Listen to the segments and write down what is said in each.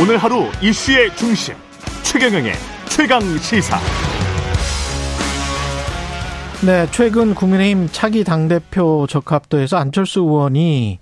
오늘 하루 이슈의 중심 최경영의 최강 시사. 네, 최근 국민의힘 차기 당대표 적합도에서 안철수 의원이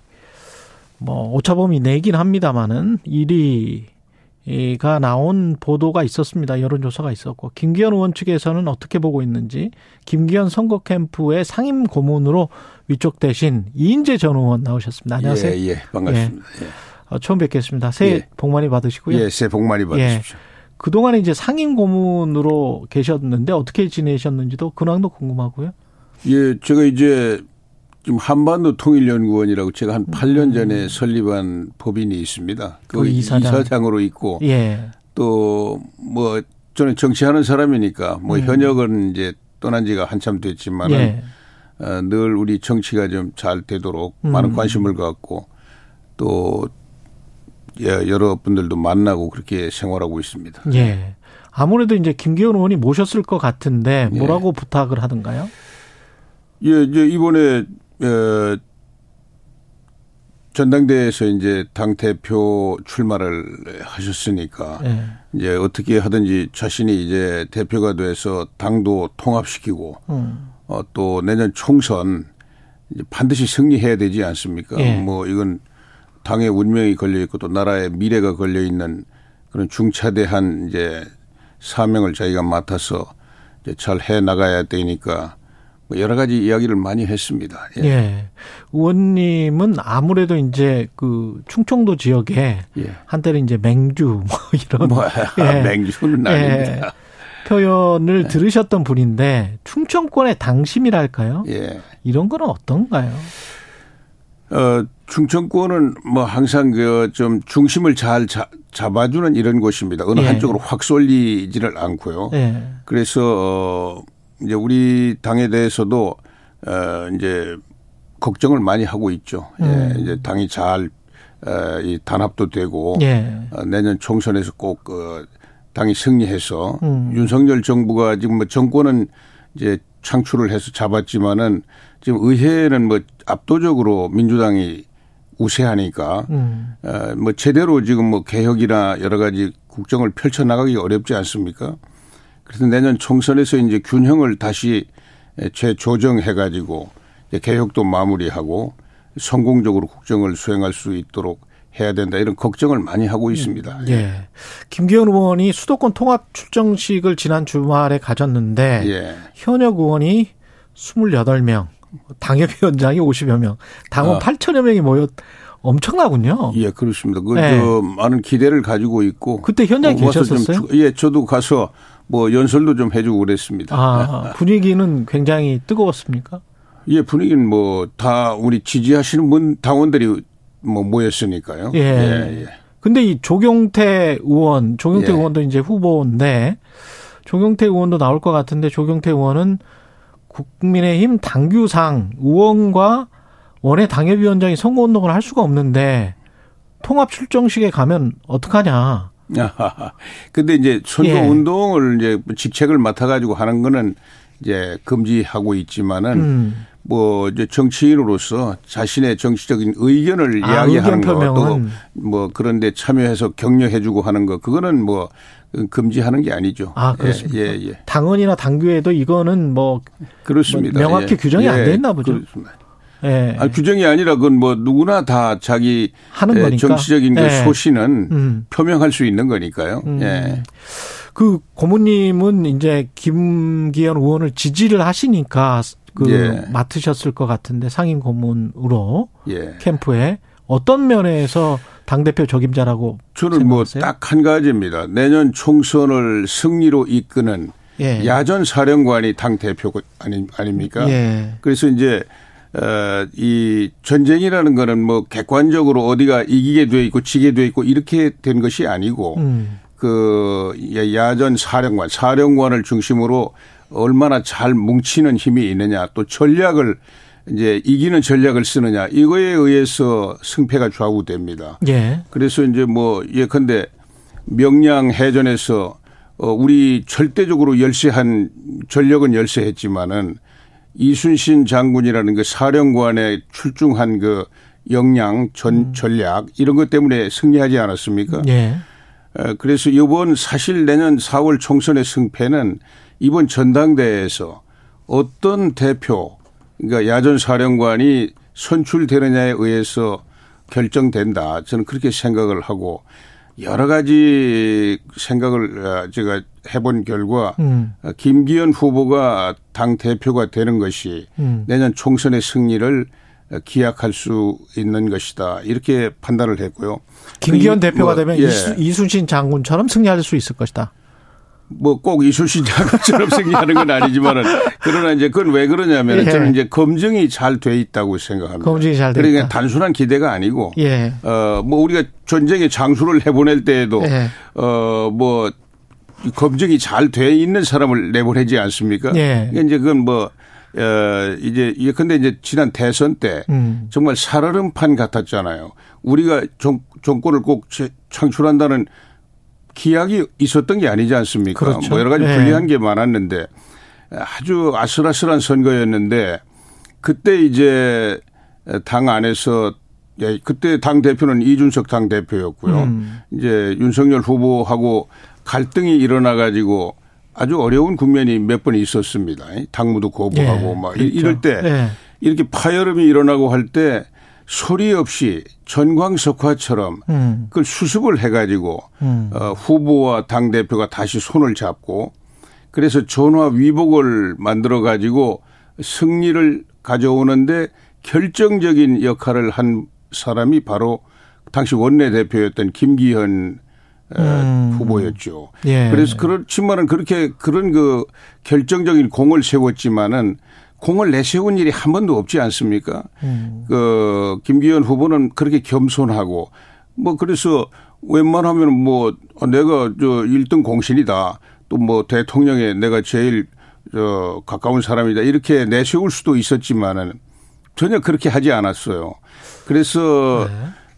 뭐 오차범위 내긴 합니다마는 1위가 나온 보도가 있었습니다. 여론조사가 있었고 김기현 의원 측에서는 어떻게 보고 있는지 김기현 선거 캠프의 상임 고문으로 위촉되신 이인재 전 의원 나오셨습니다. 안녕하세요. 예, 예 반갑습니다. 예. 어, 처음 뵙겠습니다. 새해 예. 복 많이 받으시고요. 예, 새해 복 많이 받으십시오. 예. 그동안에 이제 상임 고문으로 계셨는데 어떻게 지내셨는지도 근황도 궁금하고요. 예, 제가 이제 지금 한반도 통일연구원이라고 제가 한 8년 전에 설립한 법인이 있습니다. 그, 그 이사장. 으로 있고 예. 또뭐 저는 정치하는 사람이니까 뭐 음. 현역은 이제 떠난 지가 한참 됐지만은 예. 어, 늘 우리 정치가 좀 잘 되도록 음. 많은 관심을 갖고 또 예, 여러 분들도 만나고 그렇게 생활하고 있습니다. 예. 아무래도 이제 김기현 의원이 모셨을 것 같은데 예. 뭐라고 부탁을 하던가요? 예, 이제 이번에 어, 전당대회에서 이제 당 대표 출마를 하셨으니까 예. 이제 어떻게 하든지 자신이 이제 대표가 돼서 당도 통합시키고 음. 어, 또 내년 총선 이제 반드시 승리해야 되지 않습니까? 예. 뭐 이건 당의 운명이 걸려 있고 또 나라의 미래가 걸려 있는 그런 중차대한 이제 사명을 자기가 맡아서 이제 잘 해 나가야 되니까 뭐 여러 가지 이야기를 많이 했습니다. 예. 예. 의원님은 아무래도 이제 그 충청도 지역에 예. 한때는 이제 맹주 뭐 이런 뭐 예. 맹주는 예. 아닙니다. 표현을 들으셨던 분인데 충청권의 당심이랄까요? 예. 이런 거는 어떤가요? 어, 충청권은 뭐 항상 그 좀 중심을 잘 자, 잡아주는 이런 곳입니다. 어느 예. 한쪽으로 확 쏠리지를 않고요. 예. 그래서 어 이제 우리 당에 대해서도 어 이제 걱정을 많이 하고 있죠. 음. 예, 이제 당이 잘 이 단합도 되고 예. 어, 내년 총선에서 꼭 어, 당이 승리해서 음. 윤석열 정부가 지금 뭐 정권은 이제 창출을 해서 잡았지만은 지금 의회는 뭐 압도적으로 민주당이 우세하니까 음. 어, 뭐 제대로 지금 뭐 개혁이나 여러 가지 국정을 펼쳐 나가기 어렵지 않습니까? 그래서 내년 총선에서 이제 균형을 다시 재조정해 가지고 개혁도 마무리하고 성공적으로 국정을 수행할 수 있도록 해야 된다 이런 걱정을 많이 하고 있습니다. 예. 김기현 의원이 수도권 통합 출정식을 지난 주말에 가졌는데 예. 현역 의원이 28명, 당협위원장이 50여 명, 당원 아. 8천여 명이 모였 엄청나군요. 예, 그렇습니다. 그, 네. 저, 많은 기대를 가지고 있고. 그때 현장에 좀 계셨었어요? 주- 예, 저도 가서 뭐 연설도 좀 해주고 그랬습니다. 아, 분위기는 굉장히 뜨거웠습니까? 예, 분위기는 뭐 다 우리 지지하시는 분 당원들이 뭐 모였으니까요. 예. 예, 예. 근데 이 조경태 의원, 조경태 예. 의원도 이제 후보인데 조경태 의원도 나올 것 같은데 조경태 의원은 국민의힘 당규상 의원과 원외 당협위원장이 선거운동을 할 수가 없는데 통합 출정식에 가면 어떡하냐. 근데 이제 선거 예. 운동을 이제 직책을 맡아가지고 하는 거는 이제 금지하고 있지만은 음. 뭐 이제 정치인으로서 자신의 정치적인 의견을 아, 이야기하는 의견 거, 또 표명은. 뭐 그런데 참여해서 격려해주고 하는 거, 그거는 뭐 금지하는 게 아니죠. 아, 그렇습니까? 예, 예, 예. 당원이나 당규에도 이거는 뭐, 그렇습니다. 뭐 명확히 예. 규정이 안 예, 돼 있나 보죠. 그렇습니다. 예. 아니, 규정이 아니라 그건 뭐 누구나 다 자기 하는 예, 거니까. 정치적인 그 예. 소신은 음. 표명할 수 있는 거니까요. 음. 예. 그 고모님은 이제 김기현 의원을 지지를 하시니까 그 예. 맡으셨을 것 같은데 상임 고문으로 예. 캠프에 어떤 면에서 당 대표 적임자라고 저는 뭐? 딱 한 가지입니다. 내년 총선을 승리로 이끄는 예. 야전 사령관이 당 대표 아니 아닙니까? 예. 그래서 이제 어, 이 전쟁이라는 거는 뭐 객관적으로 어디가 이기게 돼 있고 지게 돼 있고 이렇게 된 것이 아니고 음. 그 야전 사령관, 사령관을 중심으로 얼마나 잘 뭉치는 힘이 있느냐 또 전략을 이제 이기는 전략을 쓰느냐 이거에 의해서 승패가 좌우됩니다. 예. 그래서 이제 뭐 예컨대 명량 해전에서 어 우리 절대적으로 열세한 전력은 열세했지만은 이순신 장군이라는 그 사령관의 출중한 그 역량 전 전략 이런 것 때문에 승리하지 않았습니까? 예. 그래서 이번 사실 내년 4월 총선의 승패는 이번 전당대회에서 어떤 대표 그러니까 야전 사령관이 선출되느냐에 의해서 결정된다. 저는 그렇게 생각을 하고 여러 가지 생각을 어, 제가 해본 결과 음. 김기현 후보가 당 대표가 되는 것이 음. 내년 총선의 승리를 기약할 수 있는 것이다 이렇게 판단을 했고요. 김기현 그 대표가 뭐, 되면 예. 이순신 장군처럼 승리할 수 있을 것이다. 뭐꼭 이순신 장군처럼 승리하는 건 아니지만은 그러나 이제 그건 왜 그러냐면 예. 저는 이제 검증이 잘 돼 있다고 생각합니다. 검증이 잘 돼. 그러니까 단순한 기대가 아니고 예. 어뭐 우리가 전쟁의 장수를 해보낼 때에도 예. 어뭐 검증이 잘 돼 있는 사람을 내보내지 않습니까? 예. 그러니까 이제 그건 뭐 어, 이제, 근데 이제 지난 대선 때 음. 정말 살얼음판 같았잖아요. 우리가 정, 정권을 꼭 창출한다는 기약이 있었던 게 아니지 않습니까? 그렇죠. 뭐 여러 가지 네. 불리한 네. 게 많았는데 아주 아슬아슬한 선거였는데 그때 이제 당 안에서 예, 그때 당 대표는 이준석 당 대표였고요. 음. 이제 윤석열 후보하고 갈등이 일어나 가지고 아주 어려운 국면이 몇 번 있었습니다. 당무도 거부하고 네. 막 그렇죠. 이럴 때 네. 이렇게 파열음이 일어나고 할 때 소리 없이 전광석화처럼 음. 그걸 수습을 해가지고 음. 어, 후보와 당 대표가 다시 손을 잡고 그래서 전화 위복을 만들어 가지고 승리를 가져오는데 결정적인 역할을 한 사람이 바로 당시 원내대표였던 김기현 음. 후보였죠. 예. 그래서 그렇지만은 그렇게 그런 그 결정적인 공을 세웠지만은 공을 내세운 일이 한 번도 없지 않습니까? 음. 그 김기현 후보는 그렇게 겸손하고 뭐 그래서 웬만하면 뭐 내가 저 1등 공신이다. 또 뭐 대통령에 내가 제일 저 가까운 사람이다. 이렇게 내세울 수도 있었지만은 전혀 그렇게 하지 않았어요. 그래서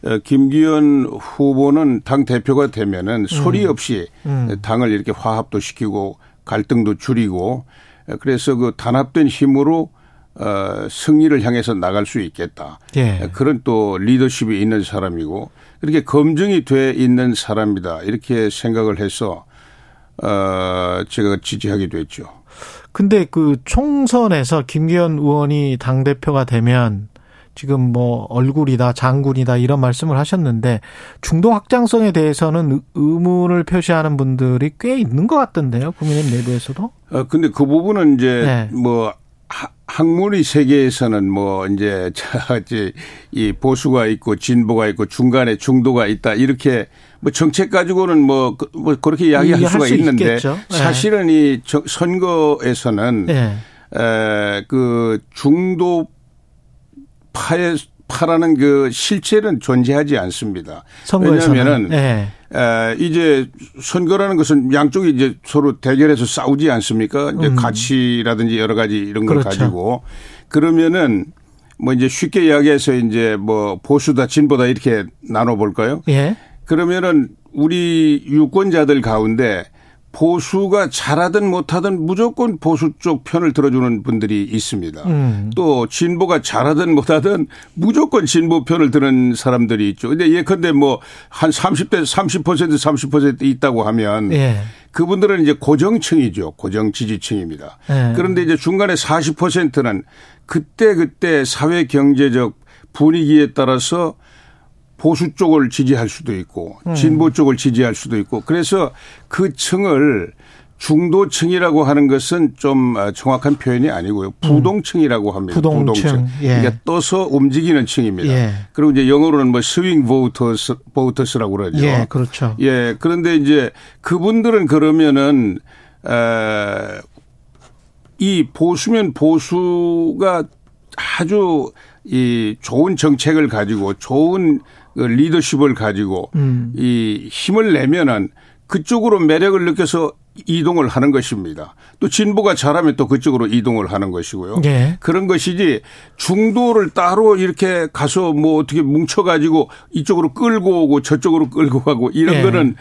네. 어, 김기현 후보는 당 대표가 되면은 소리 음. 없이 음. 당을 이렇게 화합도 시키고 갈등도 줄이고 그래서 그 단합된 힘으로 어, 승리를 향해서 나갈 수 있겠다. 예. 그런 또 리더십이 있는 사람이고 그렇게 검증이 돼 있는 사람이다. 이렇게 생각을 해서 어, 제가 지지하게 됐죠. 근데 그 총선에서 김기현 의원이 당대표가 되면 지금 뭐 얼굴이다, 장군이다 이런 말씀을 하셨는데 중도 확장성에 대해서는 의문을 표시하는 분들이 꽤 있는 것 같던데요. 국민의힘 내부에서도. 아 근데 그 부분은 이제 네. 뭐 학문의 세계에서는 뭐 이제 저이 보수가 있고 진보가 있고 중간에 중도가 있다 이렇게 뭐 정책 가지고는 뭐, 그, 뭐 그렇게 이야기할 수가 있는데 있겠죠. 네. 사실은 이 선거에서는 네. 에그 중도 파의 파라는 그 실체는 존재하지 않습니다. 왜냐하면은 네. 에, 이제 선거라는 것은 양쪽이 이제 서로 대결해서 싸우지 않습니까? 이제 음. 가치라든지 여러 가지 이런 걸 그렇죠. 가지고 그러면은 뭐 이제 쉽게 이야기해서 이제 뭐 보수다 진보다 이렇게 나눠 볼까요? 예. 그러면은 우리 유권자들 가운데 보수가 잘하든 못하든 무조건 보수 쪽 편을 들어주는 분들이 있습니다. 음. 또 진보가 잘하든 못하든 무조건 진보 편을 드는 사람들이 있죠. 근데 예컨대 뭐 한 30대 30% 30% 있다고 하면 예. 그분들은 이제 고정층이죠. 고정 지지층입니다. 예. 그런데 이제 중간에 40%는 그때 그때 사회 경제적 분위기에 따라서 보수 쪽을 지지할 수도 있고 음. 진보 쪽을 지지할 수도 있고 그래서 그 층을 중도층이라고 하는 것은 좀 아, 정확한 표현이 아니고요. 음. 부동층이라고 합니다. 부동층. 부동층. 예. 그러니까 떠서 움직이는 층입니다. 예. 그리고 이제 영어로는 뭐 스윙 보우터스, 보우터스라고 그러죠. 예, 그렇죠. 예. 그런데 이제 그분들은 그러면은, 에, 이 보수면 보수가 아주 이 좋은 정책을 가지고 좋은 그 리더십을 가지고 음. 이 힘을 내면은 그쪽으로 매력을 느껴서 이동을 하는 것입니다. 또 진보가 잘하면 또 그쪽으로 이동을 하는 것이고요. 네. 그런 것이지 중도를 따로 이렇게 가서 뭐 어떻게 뭉쳐가지고 이쪽으로 끌고 오고 저쪽으로 끌고 가고 이런 네. 거는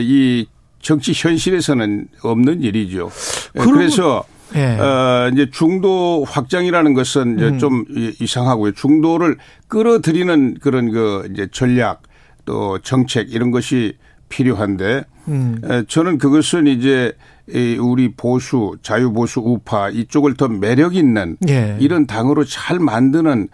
이 정치 현실에서는 없는 일이죠. 그래서 예. 어, 이제 중도 확장이라는 것은 이제 음. 좀 이상하고요. 중도를 끌어들이는 그런 그 이제 전략 또 정책 이런 것이 필요한데 음. 에, 저는 그것은 이제 이 우리 보수 자유 보수 우파 이쪽을 더 매력 있는 예. 이런 당으로 잘 만드는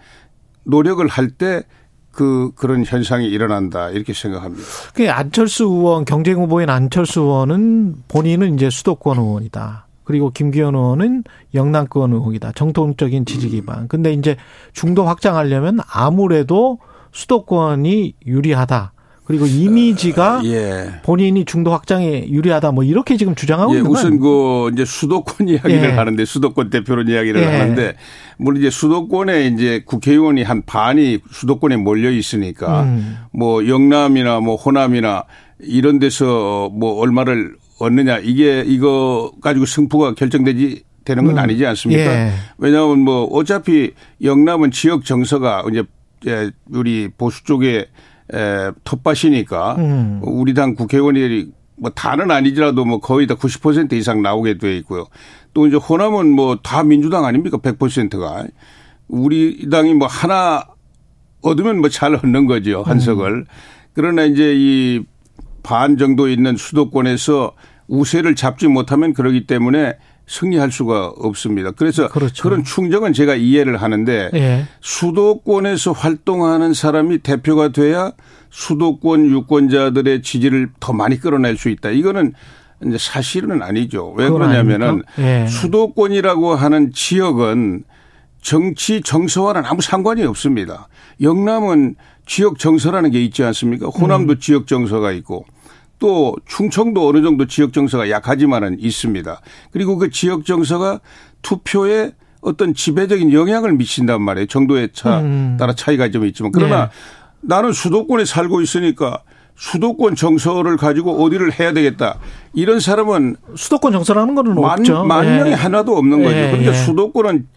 노력을 할때 그 그런 현상이 일어난다 이렇게 생각합니다. 그 안철수 의원 경쟁 후보인 안철수 의원은 본인은 이제 수도권 의원이다. 그리고 김기현 의원은 영남권 의원이다. 정통적인 지지 기반. 근데 이제 중도 확장하려면 아무래도 수도권이 유리하다. 그리고 이미지가 예. 본인이 중도 확장에 유리하다. 뭐 이렇게 지금 주장하고 예, 있는 거 우선 그 이제 수도권 이야기를 예. 하는데 수도권 대표론 이야기를 예. 하는데 물론 이제 수도권에 이제 국회의원이 한 반이 수도권에 몰려 있으니까 음. 뭐 영남이나 뭐 호남이나 이런 데서 뭐 얼마를 얻느냐 이게 이거 가지고 승부가 결정되지 되는 건 음. 아니지 않습니까? 예. 왜냐하면 뭐 어차피 영남은 지역 정서가 이제 예, 우리 보수 쪽에 에, 텃밭이니까 음. 우리 당 국회의원이 뭐 다는 아니더라도 뭐 거의 다 90% 이상 나오게 돼 있고요. 또 이제 호남은 뭐 다 민주당 아닙니까? 100%가. 우리 당이 뭐 하나 얻으면 뭐 잘 얻는 거죠. 한석을. 그러나 이제 이 반 정도 있는 수도권에서 우세를 잡지 못하면 그러기 때문에 승리할 수가 없습니다. 그래서 그렇죠. 그런 충정은 제가 이해를 하는데 예. 수도권에서 활동하는 사람이 대표가 돼야 수도권 유권자들의 지지를 더 많이 끌어낼 수 있다. 이거는 이제 사실은 아니죠. 왜 그러냐면은? 예. 수도권이라고 하는 지역은 정치 정서와는 아무 상관이 없습니다. 영남은 지역 정서라는 게 있지 않습니까? 호남도 지역 정서가 있고 또 충청도 어느 정도 지역 정서가 약하지만은 있습니다. 그리고 그 지역 정서가 투표에 어떤 지배적인 영향을 미친단 말이에요. 정도에 차 음. 따라 차이가 좀 있지만 그러나 나는 수도권에 살고 있으니까 수도권 정서를 가지고 어디를 해야 되겠다. 이런 사람은 수도권 정서라는 거는 만, 없죠. 만 예. 명이 하나도 없는 거죠. 예, 그러니까 예. 수도권은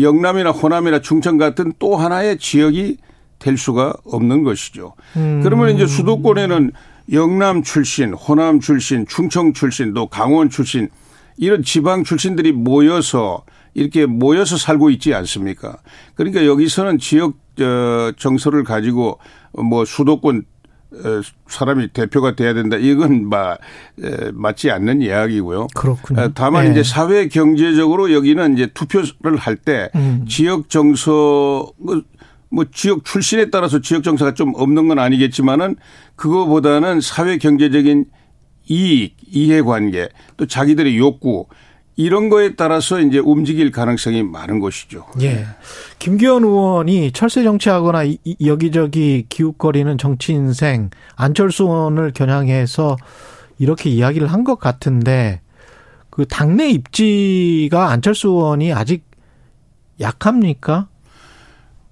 영남이나 호남이나 충청 같은 또 하나의 지역이 될 수가 없는 것이죠. 음. 그러면 이제 수도권에는 영남 출신, 호남 출신, 충청 출신, 또 강원 출신 이런 지방 출신들이 모여서 이렇게 모여서 살고 있지 않습니까? 그러니까 여기서는 지역 어, 정서를 가지고 뭐 수도권 어, 사람이 대표가 돼야 된다. 이건 마, 에, 맞지 않는 이야기고요. 그렇군요. 어, 다만 예. 이제 사회 경제적으로 여기는 이제 투표를 할때 음. 지역 정서 뭐, 뭐 지역 출신에 따라서 지역 정서가 좀 없는 건 아니겠지만은 그거보다는 사회 경제적인 이익, 이해관계 또 자기들의 욕구 이런 거에 따라서 이제 움직일 가능성이 많은 것이죠. 예. 김기현 의원이 철새 정치하거나 이- 이- 여기저기 기웃거리는 정치 인생 안철수 의원을 겨냥해서 이렇게 이야기를 한 것 같은데 그 당내 입지가 안철수 의원이 아직 약합니까?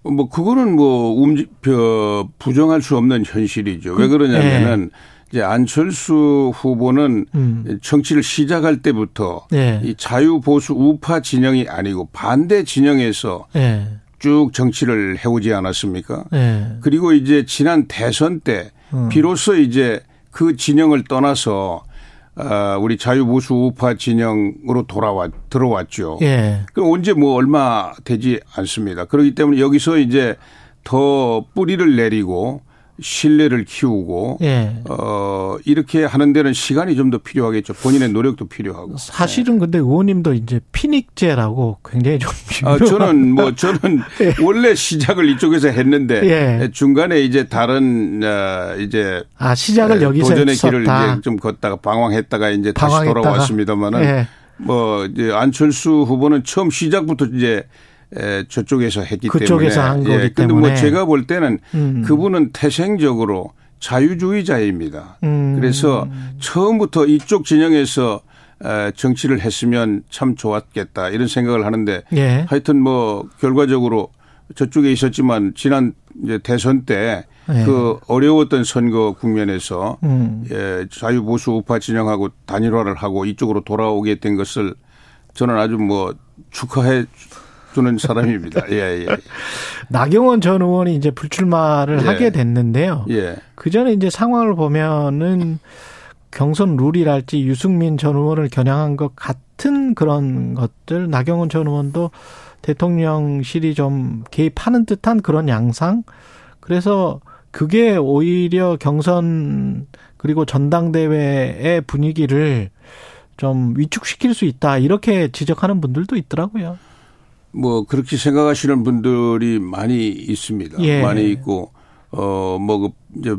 뭐 그거는 뭐 움직 그 부정할 수 없는 현실이죠. 왜 그러냐면은 이제 안철수 후보는 음. 정치를 시작할 때부터 예. 이 자유 보수 우파 진영이 아니고 반대 진영에서 예. 쭉 정치를 해오지 않았습니까? 예. 그리고 이제 지난 대선 때 음. 비로소 이제 그 진영을 떠나서 아, 우리 자유보수 우파 진영으로 돌아왔 들어왔죠. 예. 그 언제 뭐 얼마 되지 않습니다. 그렇기 때문에 여기서 이제 더 뿌리를 내리고 신뢰를 키우고 예. 어 이렇게 하는 데는 시간이 좀 더 필요하겠죠. 본인의 노력도 필요하고. 사실은 근데 의원님도 이제 피닉제라고 굉장히 좀 아, 저는 뭐 저는 원래 시작을 이쪽에서 했는데 예. 중간에 이제 다른 어, 이제 아 시작을 여기서 도전의 길을 했었다. 이제 좀 걷다가 방황했다가 이제 다시 방황했다가. 돌아왔습니다만은 예. 뭐 이제 안철수 후보는 처음 시작부터 이제 에, 저쪽에서 했기 그쪽에서 때문에 한 거기 예, 근데 뭐 때문에. 제가 볼 때는 음. 그분은 태생적으로 자유주의자입니다. 음. 그래서 처음부터 이쪽 진영에서 에, 정치를 했으면 참 좋았겠다 이런 생각을 하는데 예. 하여튼 뭐 결과적으로 저쪽에 있었지만 지난 이제 대선 때 예. 그 어려웠던 선거 국면에서 음. 예, 자유보수 우파 진영하고 단일화를 하고 이쪽으로 돌아오게 된 것을 저는 아주 뭐 축하해 주는 사람입니다. 예, 예. 나경원 전 의원이 이제 불출마를 예. 하게 됐는데요. 예. 그 전에 이제 상황을 보면은 경선 룰이랄지 유승민 전 의원을 겨냥한 것 같은 그런 것들 나경원 전 의원도 대통령실이 좀 개입하는 듯한 그런 양상 그래서 그게 오히려 경선 그리고 전당대회의 분위기를 좀 위축시킬 수 있다 이렇게 지적하는 분들도 있더라고요. 뭐 그렇게 생각하시는 분들이 많이 있습니다. 예. 많이 있고 어뭐 그 이제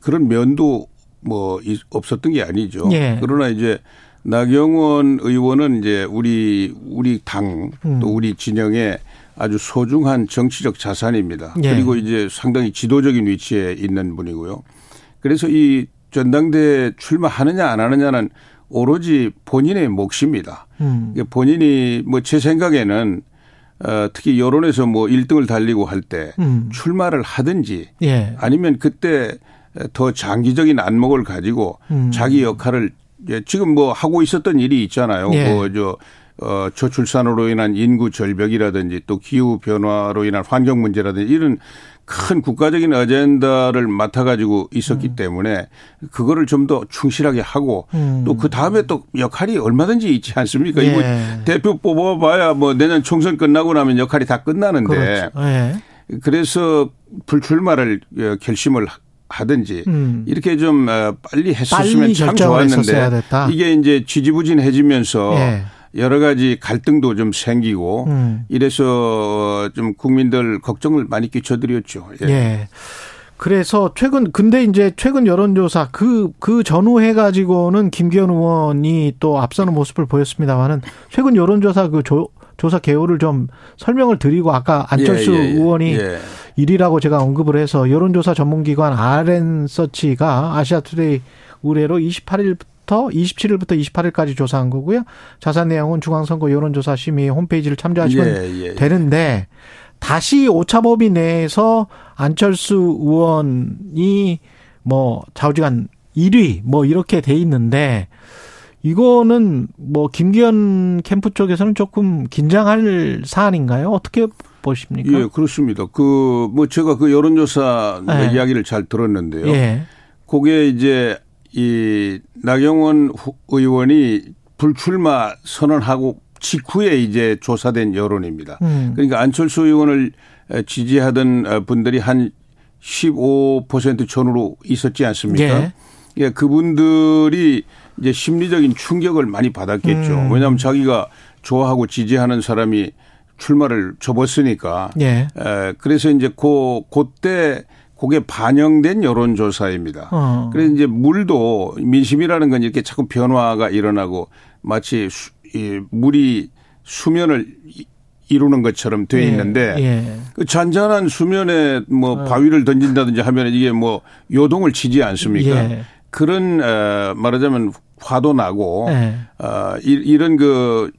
그런 면도 뭐 없었던 게 아니죠. 예. 그러나 이제 나경원 의원은 이제 우리 우리 당또 음. 우리 진영의 아주 소중한 정치적 자산입니다. 예. 그리고 이제 상당히 지도적인 위치에 있는 분이고요. 그래서 이 전당대 출마하느냐 안 하느냐는 오로지 본인의 몫입니다. 음. 본인이 뭐 제 생각에는 어, 특히 여론에서 뭐 1등을 달리고 할때 음. 출마를 하든지 예. 아니면 그때 더 장기적인 안목을 가지고 음. 자기 역할을 지금 뭐 하고 있었던 일이 있잖아요. 예. 뭐저 어, 저출산으로 인한 인구 절벽이라든지 또 기후 변화로 인한 환경 문제라든지 이런 큰 국가적인 어젠다를 맡아가지고 있었기 음. 때문에 그거를 좀 더 충실하게 하고 음. 또그 다음에 또 역할이 얼마든지 있지 않습니까? 예. 이거 대표 뽑아봐야 뭐 내년 총선 끝나고 나면 역할이 다 끝나는데 그렇죠. 예. 그래서 불출마를 어, 결심을 하든지 음. 이렇게 좀 어, 빨리 했었으면 빨리 참 좋았는데 이게 이제 지지부진해지면서 예. 여러 가지 갈등도 좀 생기고 음. 이래서 좀 국민들 걱정을 많이 끼쳐드렸죠. 예. 예. 그래서 최근 근데 이제 최근 여론조사 그그 그 전후 해가지고는 김기현 의원이 또 앞서는 모습을 보였습니다만은 최근 여론조사 그 조, 조사 개요를 좀 설명을 드리고 아까 안철수 예, 예, 예. 의원이 예. 1위라고 제가 언급을 해서 여론조사 전문기관 RN서치가 아시아투데이 의뢰로 28일 27일부터 28일까지 조사한 거고요. 자세한 내용은 중앙선거 여론조사 심의 홈페이지를 참조하시면 예, 예, 되는데 다시 오차범위 내에서 안철수 의원이 뭐 좌우지간 1위 뭐 이렇게 돼 있는데 이거는 뭐 김기현 캠프 쪽에서는 조금 긴장할 사안인가요? 어떻게 보십니까? 예, 그렇습니다. 그 뭐 제가 그 여론조사 네. 이야기를 잘 들었는데요. 예. 그게 이제 이 나경원 의원이 불출마 선언하고 직후에 이제 조사된 여론입니다. 음. 그러니까 안철수 의원을 지지하던 분들이 한 15% 전후로 있었지 않습니까? 예. 예, 그분들이 이제 심리적인 충격을 많이 받았겠죠. 음. 왜냐하면 자기가 좋아하고 지지하는 사람이 출마를 접었으니까. 예. 에, 그래서 이제 고, 그때 그게 반영된 여론조사입니다. 어. 그래서 이제 물도 민심이라는 건 이렇게 자꾸 변화가 일어나고 마치 수, 이 물이 수면을 이루는 것처럼 돼 예, 있는데 예. 그 잔잔한 수면에 뭐 어. 바위를 던진다든지 하면 이게 뭐 요동을 치지 않습니까? 예. 그런 어 말하자면 화도 나고 예. 어 이런 그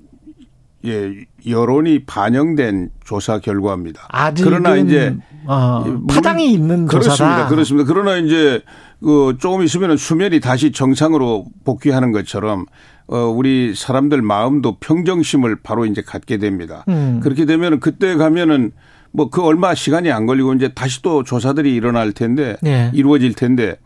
예, 여론이 반영된 조사 결과입니다. 그러나 이제 어, 파장이 있는 그렇습니다. 조사다. 그렇습니다. 그러나 이제 그 조금 있으면 수면이 다시 정상으로 복귀하는 것처럼 어 우리 사람들 마음도 평정심을 바로 이제 갖게 됩니다. 음. 그렇게 되면은 그때 가면은 뭐 그 얼마 시간이 안 걸리고 이제 다시 또 조사들이 일어날 텐데 네. 이루어질 텐데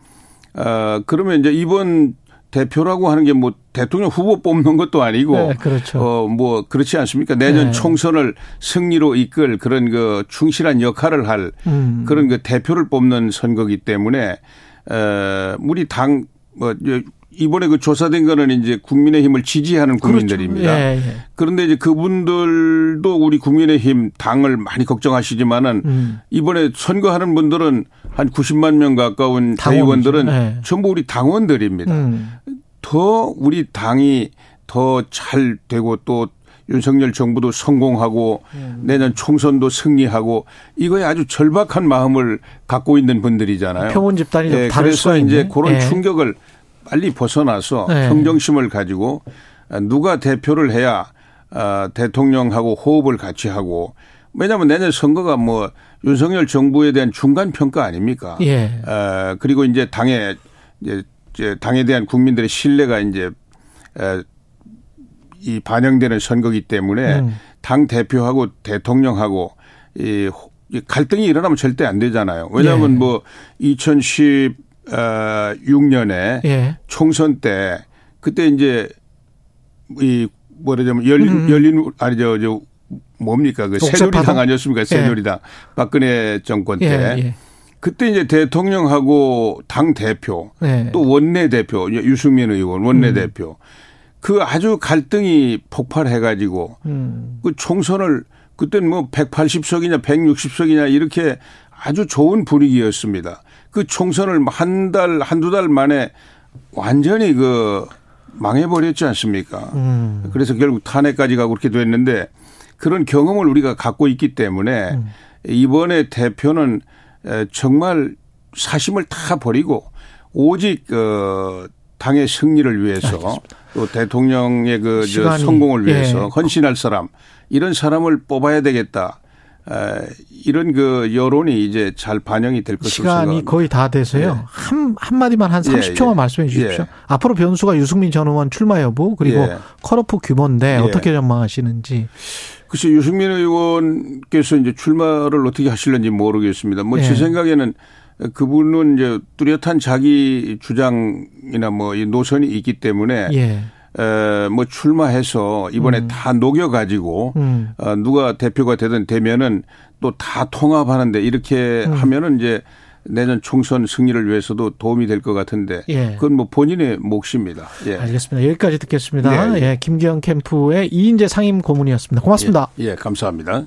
어 그러면 이제 이번 대표라고 하는 게 뭐 대통령 후보 뽑는 것도 아니고 네, 그렇죠. 어뭐 그렇지 않습니까? 내년 네. 총선을 승리로 이끌 그런 그 충실한 역할을 할 음. 그런 그 대표를 뽑는 선거기 때문에 어 우리 당뭐 이번에 그 조사된 거는 이제 국민의힘을 지지하는 그렇죠. 국민들입니다. 그렇죠. 예, 예. 그런데 이제 그분들도 우리 국민의힘 당을 많이 걱정하시지만은 음. 이번에 선거하는 분들은 한 90만 명 가까운 당원들은 예. 전부 우리 당원들입니다. 음. 더 우리 당이 더 잘 되고 또 윤석열 정부도 성공하고 음. 내년 총선도 승리하고 이거에 아주 절박한 마음을 갖고 있는 분들이잖아요. 표본 집단이 네, 그래서 이제 그런 네. 충격을 빨리 벗어나서 네. 평정심을 가지고 누가 대표를 해야 어, 대통령하고 호흡을 같이 하고 왜냐하면 내년 선거가 뭐 윤석열 정부에 대한 중간 평가 아닙니까? 예. 어, 그리고 이제 당에 이제 당에 대한 국민들의 신뢰가 이제 이 반영되는 선거기 때문에 음. 당 대표하고 대통령하고 이 갈등이 일어나면 절대 안 되잖아요. 왜냐하면 예. 뭐 2016년에 예. 총선 때 그때 이제 이 뭐라자면 열린 음. 열린 아니 저, 저 뭡니까 그 새누리당 아니었습니까? 새누리당 예. 박근혜 정권 때. 그때 이제 대통령하고 당 대표 네. 또 원내 대표 유승민 의원 원내 대표 그 아주 갈등이 폭발해 가지고 음. 그 총선을 그때는 뭐 180석이냐 160석이냐 이렇게 아주 좋은 분위기였습니다. 그 총선을 한 달, 한두 달 만에 완전히 그 망해버렸지 않습니까? 음. 그래서 결국 탄핵까지 가고 그렇게 됐는데 그런 경험을 우리가 갖고 있기 때문에 음. 이번에 대표는 에, 정말 사심을 다 버리고 오직 어 당의 승리를 위해서 또 대통령의 그 성공을 위해서 예. 헌신할 사람 이런 사람을 뽑아야 되겠다. 에, 이런 그 여론이 이제 잘 반영이 될 것으로 시간이 생각합니다. 거의 다 돼서요. 예. 한 한마디만 한 예, 30초만 예. 말씀해 주십시오. 예. 앞으로 변수가 유승민 전 의원 출마 여부 그리고 예. 컷오프 규모인데 예. 어떻게 전망하시는지. 글쎄 유승민 의원께서 이제 출마를 어떻게 하실는지 모르겠습니다. 뭐제 예. 생각에는 그분은 이제 뚜렷한 자기 주장이나 뭐 이 노선이 있기 때문에 예. 에, 뭐 출마해서 이번에 다 녹여 가지고 음. 어, 누가 대표가 되든 되면은 또 다 통합하는데 이렇게 음. 하면은 이제 내년 총선 승리를 위해서도 도움이 될 것 같은데 예. 그건 뭐 본인의 몫입니다. 예. 알겠습니다. 여기까지 듣겠습니다. 예, 예, 예. 김기현 캠프의 이인재 상임 고문이었습니다. 고맙습니다. 예, 예, 감사합니다.